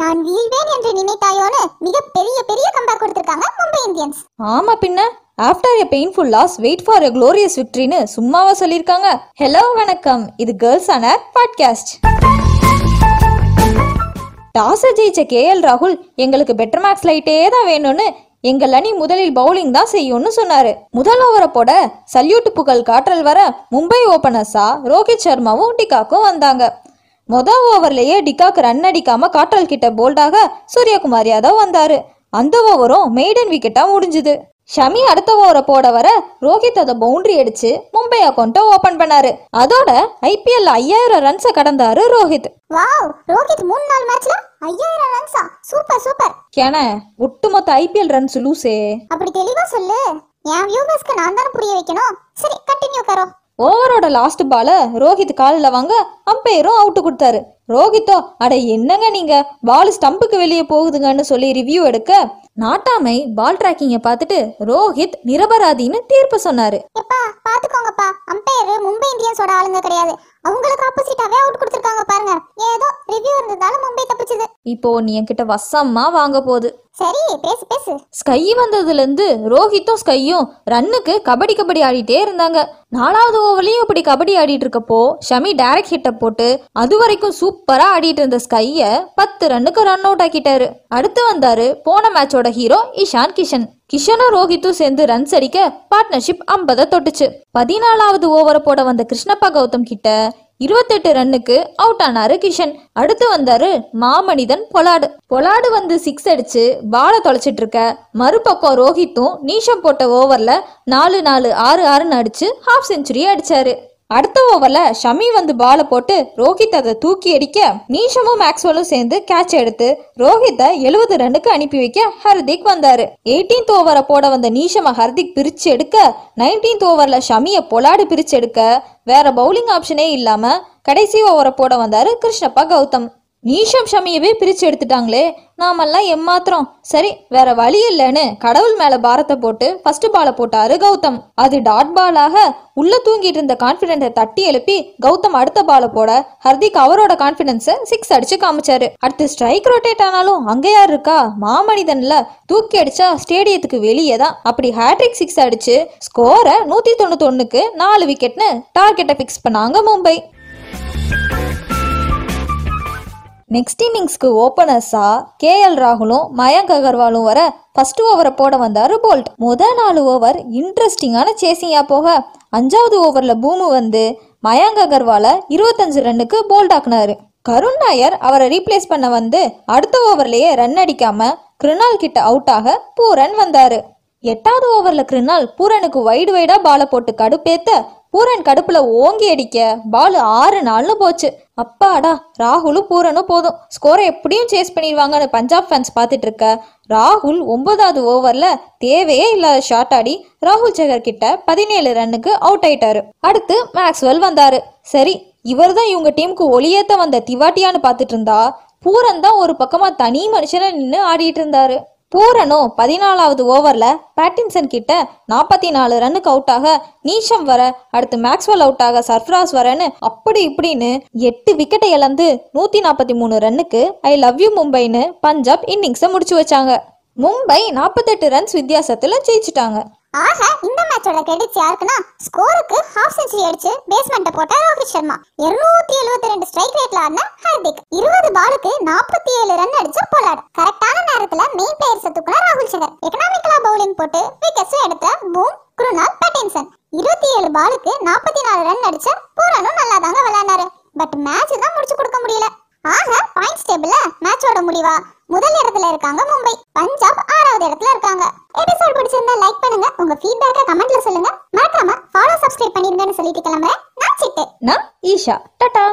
நான் வீழ்வேன் என்று நினைத்தாயோன்னு மிக பெரிய பெரிய கம்பேக் கொடுத்திருக்காங்க மும்பை இந்தியன்ஸ். ஆமா பின்ன after a painful loss wait for a glorious விக்ட்ரின்னு சும்மாவா சொல்லியிருக்காங்க. ஹலோ வணக்கம். இது கேர்ள்ஸ் ஆன பாட்காஸ்ட் டாஸை ஜெயிச்ச கேஎல் ராகுல் எங்களுக்கு பெட்டர் மேக்ஸ் லைட்டே தான் வேணும்னு எங்கள் அணி முதலில் பவுலிங் தான் செய்யும்னு சொன்னாரு. முதல் ஓவரை போட சல்யூட் புகழ் காற்றல் வர மும்பை ஓபனர்ஸா ரோஹித் சர்மாவும் டிகாக்கும் வந்தாங்க. மொதல் ஓவர்லயே டிகாக்கு ரன் அடிக்காம காற்றல் கிட்ட போல்டாக சூரியகுமார் யாதவ் வந்தாரு. அந்த ஓவரும் மெய்டன் விக்கெட்டா முடிஞ்சுது. ஷமி அடுத்த ஓவரை போட வர ரோஹித் அதை பவுண்டரி அடிச்சு மும்பை அக்கௌண்ட்டை ஓபன் பண்ணாரு. அதோட ஐபிஎல் ஐயாயிரம் ரன்ஸை கடந்தாரு ரோஹித். வாவ்! ரோஹித் மூணு நாலு மேட்ச்ல ஐயாயிரம் ரன்ஸா சூப்பர் சூப்பர். கேன ஒட்டுமொத்த ஐபிஎல் ரன்ஸ் லூசே. அப்படி தெளிவா சொல்லு. என் வியூவர்ஸ்க்கு நான் தானே புரிய வைக்கணும். சரி கண்டினியூ கரோ ஓவரோட லாஸ்ட் பால ரோஹித் காலில் வாங்க அம்பையரும் அவுட்டு கொடுத்தாரு. ரோஹித்தோ அட என்னங்க நீங்க? பால் ஸ்டம்புக்கு வெளியே போகுதுங்கன்னு சொல்லி ரிவ்யூ எடுக்க நாட்டாமை பால் டிராக்கிங்கை பார்த்துட்டு ரோஹித் நிரபராதின்னு தீர்ப்பு சொன்னாரு. எப்பா பாத்துக்கோங்கப்பா. அம்பையர் மும்பை இந்தியன்ஸோட ஆளுங்க கிடையாது. அவங்களுக்கு ஆப்போசிட்டாவே அவுட் கொடுத்திருக்காங்க பாருங்க. ஏதோ ரிவ்யூ இருந்ததால மும்பை தப்பிச்சது. இப்போ நீ என்கிட்ட வசமா வாங்க போகுது. சரி பேசு பேசு. ஸ்கை வந்ததுல இருந்து ரோஹித்தும் ஸ்கையும் ரன்னுக்கு கபடி கபடி ஆடிட்டே இருந்தாங்க. நாலாவது ஓவர்லயும் இப்படி கபடி ஆடிட்டு இருக்கப்போ ஷமி டைரக்ட் ஹிட்ட போட்டு அது வரைக்கும் சூப்பரா ஆடிட்டு இருந்த ஸ்கைய பத்து ரன்னுக்கு ரன் அவுட் ஆக்கிட்டாரு. அடுத்து வந்தாரு போன மேட்சோட ஹீரோ இஷான் கிஷன். கிஷனும் ரோஹித்தும் சேர்ந்து ரன்ஸ் அடிக்க பார்ட்னர்ஷிப் ஐம்பதை தொட்டுச்சு. பதினாலாவது ஓவரை போட வந்த கிருஷ்ணப்பா கௌதம் கிட்ட இருபத்தெட்டு ரன்னுக்கு அவுட் ஆனாரு கிஷன். அடுத்து வந்தாரு மாமனிதன் பொலாடு. பொலாடு வந்து சிக்ஸ் அடிச்சு பாலை தொலைச்சிட்டு இருக்க. மறுபக்கம் ரோஹித்தும் நீஷம் போட்ட ஓவர்ல நாலு நாலு ஆறு ஆறுன்னு அடிச்சு ஹாஃப் செஞ்சுரி அடிச்சாரு. அடுத்த ஓவரில் ஷமி வந்து பாலை போட்டு ரோஹித் அதை தூக்கி அடிக்க நீஷமும் மேக்ஸ்வலும் சேர்ந்து கேட்ச் எடுத்து ரோஹித்தை எழுபது ரன்னுக்கு அனுப்பி வைக்க ஹர்திக் வந்தாரு. எயிட்டீன்த் ஓவரை போட வந்த நீஷம ஹர்திக் பிரிச்சு எடுக்க நைன்டீன்த் ஓவரில் ஷமியை பொலாடு பிரிச்சு எடுக்க வேற பவுலிங் ஆப்ஷனே இல்லாம கடைசி ஓவரை போட வந்தாரு கிருஷ்ணப்பா கௌதம். நீஷம் ஷமியவே பிரிச்சு எடுத்துட்டாங்களே. நாமெல்லாம் எம்மாத்திரம். சரி வேற வழி இல்லைன்னு கடவுள் மேல பாரத்தை போட்டு ஃபர்ஸ்ட் பாலை போட்டாரு கௌதம். அது டாட் பாலாக உள்ள தூங்கிட்டு இருந்த கான்பிடென்ட்டை தட்டி எழுப்பி கௌதம் அடுத்த பாலை போட ஹர்திக் அவரோட கான்பிடன்ஸை சிக்ஸ் அடிச்சு காமிச்சாரு. அடுத்து ஸ்ட்ரைக் ரொட்டேட் ஆனாலும் அங்க யார் இருக்கா? மாமனிதன்ல. தூக்கி அடிச்சா ஸ்டேடியத்துக்கு வெளியே தான். அப்படி ஹேட்ரிக் சிக்ஸ் அடிச்சு ஸ்கோரை நூத்தி தொண்ணூத்தொன்னுக்கு நாலு விக்கெட்னு டார்கெட்டை ஃபிக்ஸ் பண்ணாங்க மும்பை. நெக்ஸ்ட் இன்னிங்ஸ்க்கு ஓப்பனர்ஸா கேஎல் ராகுலும் மயங்க் அகர்வாலும் வர ஃபர்ஸ்ட் ஓவரை போட வந்தாரு போல்ட் முத நாலு ஓவர் இன்ட்ரெஸ்டிங்கான சேசிங்கா போக அஞ்சாவது ஓவர்ல பூமு வந்து மயங்க் அகர்வாலை இருபத்தஞ்சு ரன்னுக்கு போல்ட் ஆக்குனாரு. கருண் நாயர் அவரை ரீப்ளேஸ் பண்ண வந்து அடுத்த ஓவர்லயே ரன் அடிக்காம கிருணால் கிட்ட அவுட் ஆக பூரன் வந்தாரு. எட்டாவது ஓவர்ல கிருணால் பூரனுக்கு வைடு வைடா பாலை போட்டு கடுப்பேத்த பூரன் கடுப்புல ஓங்கி அடிக்க பால் ஆறு நாள்னு போச்சு. அப்பாடா ராகுலும் பூரனும் போதும். ஸ்கோரை எப்படியும் சேஸ் பண்ணிடுவாங்கன்னு பஞ்சாப் ஃபேன்ஸ் பார்த்துட்டு இருக்க ராகுல் ஒன்பதாவது ஓவர்ல தேவையே இல்லாத ஷாட் ஆடி ராகுல் சகர் கிட்ட பதினேழு ரன்னுக்கு அவுட் ஆயிட்டாரு. அடுத்து மேக்ஸ்வெல் வந்தாரு. சரி இவர் தான் இவங்க டீமுக்கு ஒளியேத்த வந்த திவாட்டியான்னு பார்த்துட்டு இருந்தா பூரன் தான் ஒரு பக்கமா தனி மனுஷனா நின்று ஆடிட்டு இருந்தாரு பூரனும் பதினாலாவது ஓவர்ல பேட்டின்சன் கிட்ட நாற்பத்தி நாலு ரன்னுக்கு அவுட் ஆக நீஷம் வர அடுத்து மேக்ஸ்வெல் அவுட் ஆக சர்ஃப்ராஸ் வரன்னு அப்படி இப்படின்னு எட்டு விக்கெட்டை இழந்து நூத்தி நாற்பத்தி மூணு ரன்னுக்கு ஐ லவ் யூ மும்பைன்னு பஞ்சாப் இன்னிங்ஸை முடிச்சு வச்சாங்க. மும்பை நாற்பத்தெட்டு ரன்ஸ் வித்தியாசத்துல ஜெயிச்சிட்டாங்க. ஆக இந்த மேட்சோட கிரெடிட்ஸ் யாருக்குன்னா ஸ்கோருக்கு ஹாஃப் செஞ்சுரி அடிச்சு பேஸ்மெண்ட்டை போட்ட ரோஹித் சர்மா. 272 எழுபத்தி ரெண்டு ஸ்ட்ரைக் ரேட்ல ஆடின ஹார்திக் இருபது பாலுக்கு நாற்பத்தி ஏழு ரன் அடிச்ச போலாட் கரெக்டான நேரத்துல மெயின் பிளேயர்ஸ் தூக்குன ராகுல் சகர். எக்கனாமிக்கலா பவுலிங் போட்டு விக்கெட்ஸும் எடுத்த பூம் குருநாள் பேட்டின்சன் இருபத்தி ஏழு பாலுக்கு நாற்பத்தி நாலு ரன் அடிச்ச பூரனும் நல்லா தாங்க விளையாண்டாரு. பட் மேட்ச் தான் முடிச்சு கொடுக்க முடியல. ஆக பாயிண்ட்ஸ் டேபிள்ல மேட்சோட முடிவா? முதல் இடத்துல இருக்காங்க மும்பை. பஞ்சாப் ஆறாவது இடத்துல இருக்காங்க. எபிசோட் பிடிச்சிருந்தா லைக் பண்ணுங்க. உங்க ஃபீட்பேக்க கமெண்ட்ல சொல்லுங்க. மறக்காம ஃபாலோ சப்ஸ்கிரைப் பண்ணிருங்கன்னு சொல்லிட்டு கிளம்புறேன். நான் சிட்டு. நான் ஈஷா. டாடா.